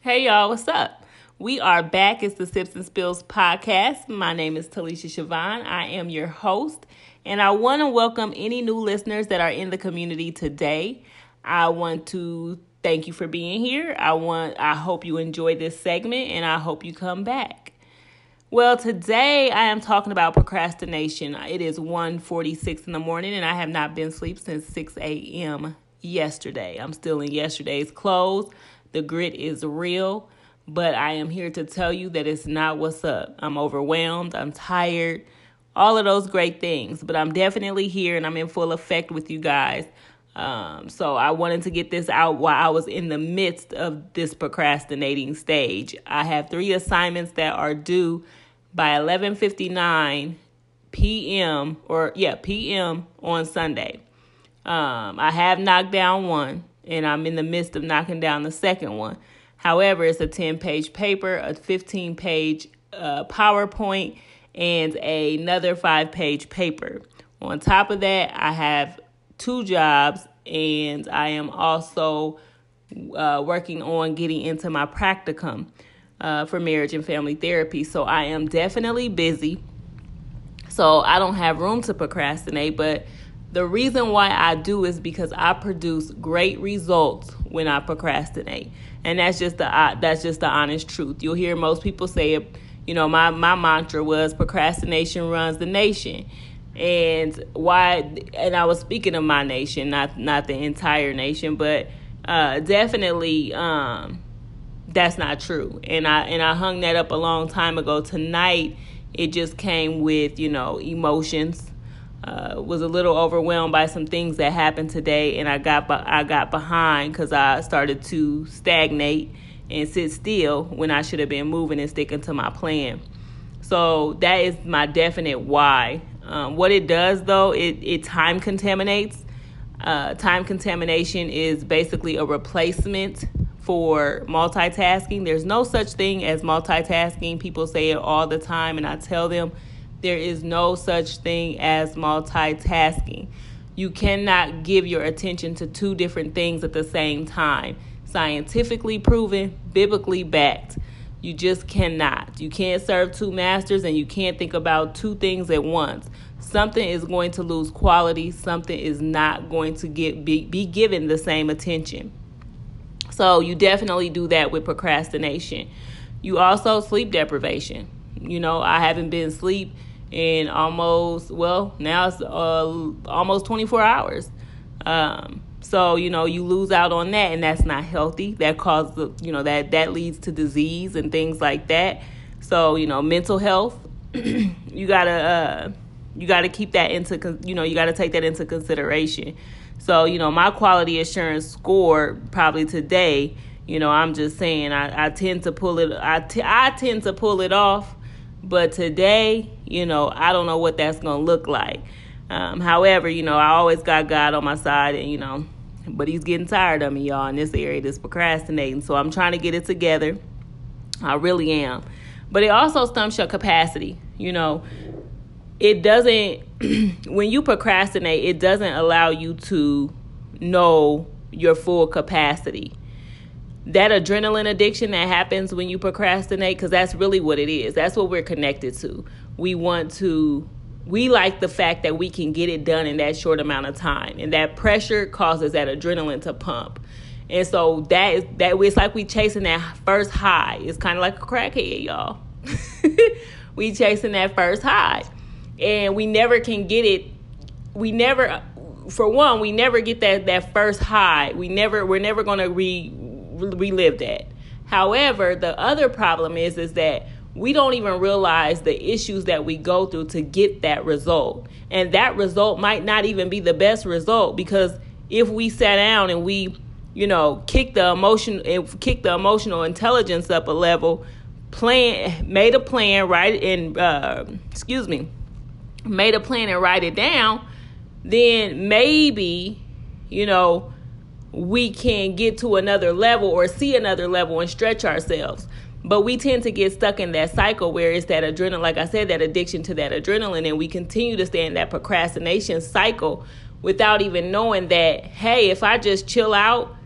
Hey y'all, what's up? We are back. It's the Sips and Spills podcast. My name is Taliesha Shavonne. I am your host, and I want to welcome any new listeners that are in the community today. I want to thank you for being here. I want I hope you enjoy this segment and I hope you come back. Well, today I am talking about procrastination. It is 1:46 in the morning and I have not been asleep since 6 a.m. yesterday. I'm still in yesterday's clothes. The grit is real, but I am here to tell you that it's not what's up. I'm overwhelmed, I'm tired, all of those great things, but I'm definitely here and I'm in full effect with you guys. Um, so I wanted to get this out while I was in the midst of this procrastinating stage. I have three assignments that are due by 11:59 p.m. or yeah p.m. on Sunday. Um, I have knocked down one and I'm in the midst of knocking down the second one. However, it's a 10 page paper, a 15 page uh, PowerPoint, and another five page paper. On top of that, I have two jobs and I am also uh, working on getting into my practicum uh, for marriage and family therapy. So I am definitely busy. So I don't have room to procrastinate, but the reason why I do is because I produce great results when I procrastinate. And that's just the uh, that's just the honest truth. You'll hear most people say it, you know, my my mantra was procrastination runs the nation. And why and I was speaking of my nation, not not the entire nation, but uh, definitely um, that's not true. And I and I hung that up a long time ago. Tonight it just came with, you know, emotions uh, was a little overwhelmed by some things that happened today, and I got I got behind because I started to stagnate and sit still when I should have been moving and sticking to my plan. So that is my definite why. Um, what it does though, it it time contaminates. Uh, time contamination is basically a replacement for multitasking. There's no such thing as multitasking. People say it all the time, and I tell them there is no such thing as multitasking. You cannot give your attention to two different things at the same time. Scientifically proven, biblically backed. You just cannot. You can't serve two masters and you can't think about two things at once. Something is going to lose quality, something is not going to get be, be given the same attention. So you definitely do that with procrastination. You also sleep deprivation. You know, I haven't been asleep in almost well now it's uh, almost 24 hours. Um, so you know you lose out on that and that's not healthy. That causes you know that that leads to disease and things like that. So you know mental health you gotta uh, you gotta keep that into you know you gotta take that into consideration. So you know my quality assurance score probably today you know i'm just saying i, I tend to pull it I, t- I tend to pull it off. But today, you know, I don't know what that's going to look like. Um, however, you know, I always got God on my side, and you know, but He's getting tired of me, y'all, in this area, this procrastinating. So I'm trying to get it together. I really am. But it also stumps your capacity. You know, it doesn't, when you procrastinate, it doesn't allow you to know your full capacity that adrenaline addiction that happens when you procrastinate because that's really what it is that's what we're connected to we want to we like the fact that we can get it done in that short amount of time. And that pressure causes that adrenaline to pump. And so that is that it's like we chasing that first high. It's kind of like a crackhead y'all. We chasing that first high. And we never can get it we never for one we never get that that first high. We never we're never going to re relive that. However, the other problem is is that we don't even realize the issues that we go through to get that result. And that result might not even be the best result because if we sat down and we, you know, kick the emotion and kick the emotional intelligence up a level, plan made a plan, right and uh, excuse me, made a plan and write it down, then maybe, you know, we can get to another level or see another level and stretch ourselves. But we tend to get stuck in that cycle where it's that adrenaline, like I said, that addiction to that adrenaline, and we continue to stay in that procrastination cycle without even knowing that, hey, if I just chill out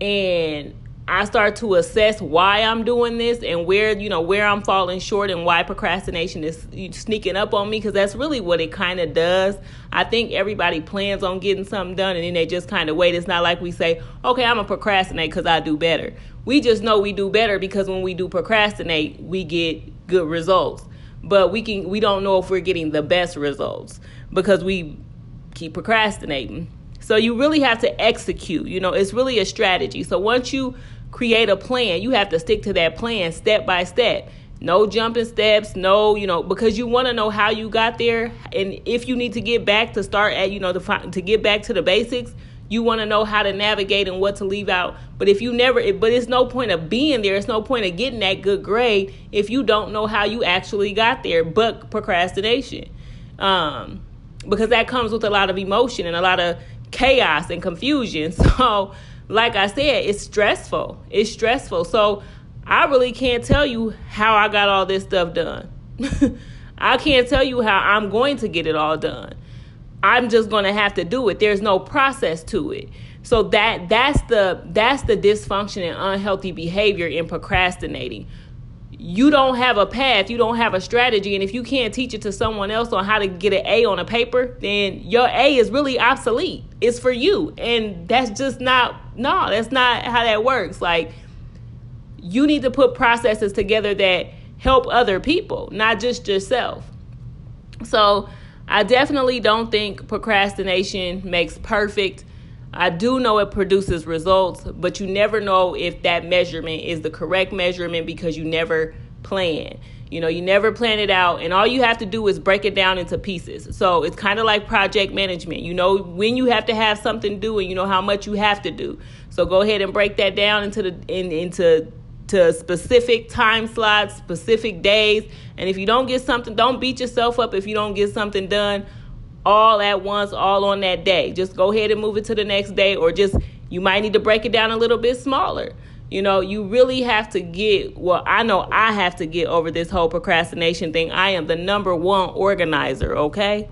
and I start to assess why I'm doing this and where, you know, where I'm falling short and why procrastination is sneaking up on me because that's really what it kind of does. I think everybody plans on getting something done and then they just kind of wait. It's not like we say, okay, I'm going to procrastinate because I do better. We just know we do better because when we do procrastinate, we get good results. But we can we don't know if we're getting the best results because we keep procrastinating. So you really have to execute. You know, it's really a strategy. So once you create a plan. You have to stick to that plan step by step. No jumping steps, no, you know, because you want to know how you got there. And if you need to get back to start at, you know, to, to get back to the basics, you want to know how to navigate and what to leave out. But if you never, but it's no point of being there. It's no point of getting that good grade if you don't know how you actually got there. But procrastination, um, because that comes with a lot of emotion and a lot of chaos and confusion. So like I said, it's stressful. It's stressful. So I really can't tell you how I got all this stuff done. I can't tell you how I'm going to get it all done. I'm just going to have to do it. There's no process to it. So that that's the that's the dysfunction and unhealthy behavior in procrastinating you don't have a path, you don't have a strategy, and if you can't teach it to someone else on how to get an A on a paper, then your A is really obsolete. It's for you. And that's just not no, that's not how that works. Like you need to put processes together that help other people, not just yourself. So, I definitely don't think procrastination makes perfect. I do know it produces results, but you never know if that measurement is the correct measurement because you never plan. You know, you never plan it out, and all you have to do is break it down into pieces. So it's kind of like project management. You know when you have to have something due, and you know how much you have to do. So go ahead and break that down into the in, into to specific time slots, specific days. And if you don't get something, don't beat yourself up if you don't get something done all at once, all on that day. Just go ahead and move it to the next day, or just you might need to break it down a little bit smaller. You know, you really have to get, well, I know I have to get over this whole procrastination thing. I am the number one organizer, okay?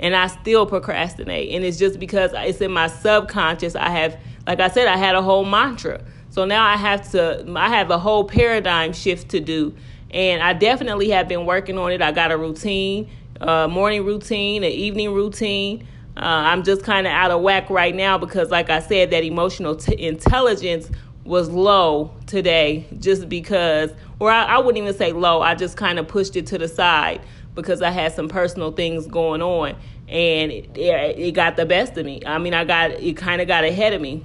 And I still procrastinate. And it's just because it's in my subconscious. I have, like I said, I had a whole mantra. So now I have to, I have a whole paradigm shift to do. And I definitely have been working on it. I got a routine a morning routine, an evening routine. Uh, I'm just kind of out of whack right now because, like I said, that emotional t- intelligence was low today just because, or I, I wouldn't even say low, I just kind of pushed it to the side because I had some personal things going on and it, it, it got the best of me. I mean, I got, it kind of got ahead of me.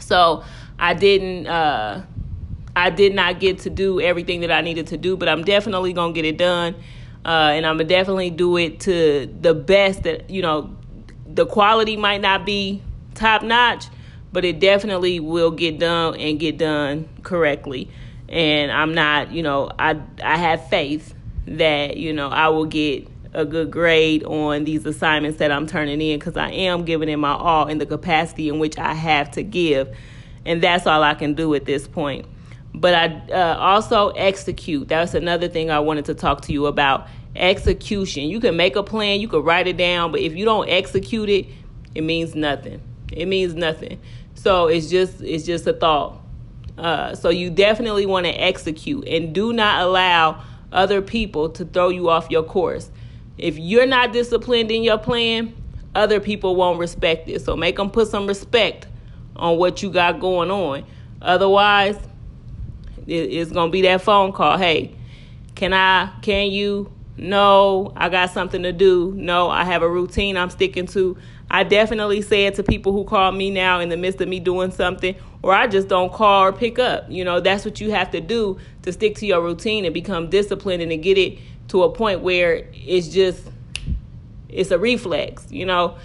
So I didn't, uh, I did not get to do everything that I needed to do, but I'm definitely going to get it done uh, and I'm gonna definitely do it to the best that you know. The quality might not be top notch, but it definitely will get done and get done correctly. And I'm not, you know, I I have faith that you know I will get a good grade on these assignments that I'm turning in because I am giving it my all in the capacity in which I have to give, and that's all I can do at this point but I uh, also execute. That's another thing I wanted to talk to you about. Execution. You can make a plan, you can write it down, but if you don't execute it, it means nothing. It means nothing. So it's just it's just a thought. Uh, so you definitely want to execute and do not allow other people to throw you off your course. If you're not disciplined in your plan, other people won't respect it. So make them put some respect on what you got going on. Otherwise, it's gonna be that phone call. Hey, can I? Can you? No, I got something to do. No, I have a routine I'm sticking to. I definitely say it to people who call me now in the midst of me doing something, or I just don't call or pick up. You know, that's what you have to do to stick to your routine and become disciplined and to get it to a point where it's just it's a reflex. You know,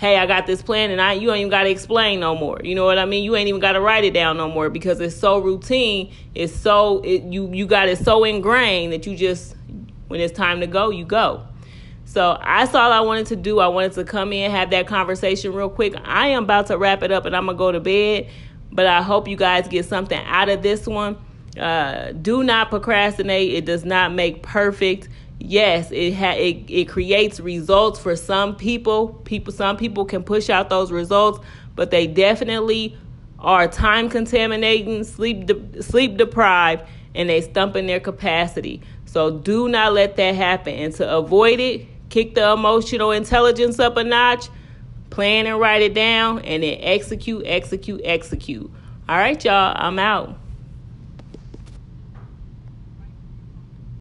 hey, I got this plan and I you don't even gotta explain no more. You know what I mean? You ain't even gotta write it down no more because it's so routine, it's so it you you got it so ingrained that you just when it's time to go, you go. So that's all I wanted to do. I wanted to come in, have that conversation real quick. I am about to wrap it up and I'm gonna go to bed. But I hope you guys get something out of this one. Uh, do not procrastinate. It does not make perfect yes, it ha- it it creates results for some people. People some people can push out those results, but they definitely are time contaminating, sleep de- sleep deprived, and they stumping their capacity. So do not let that happen. And to avoid it, kick the emotional intelligence up a notch, plan and write it down, and then execute, execute, execute. All right, y'all, I'm out.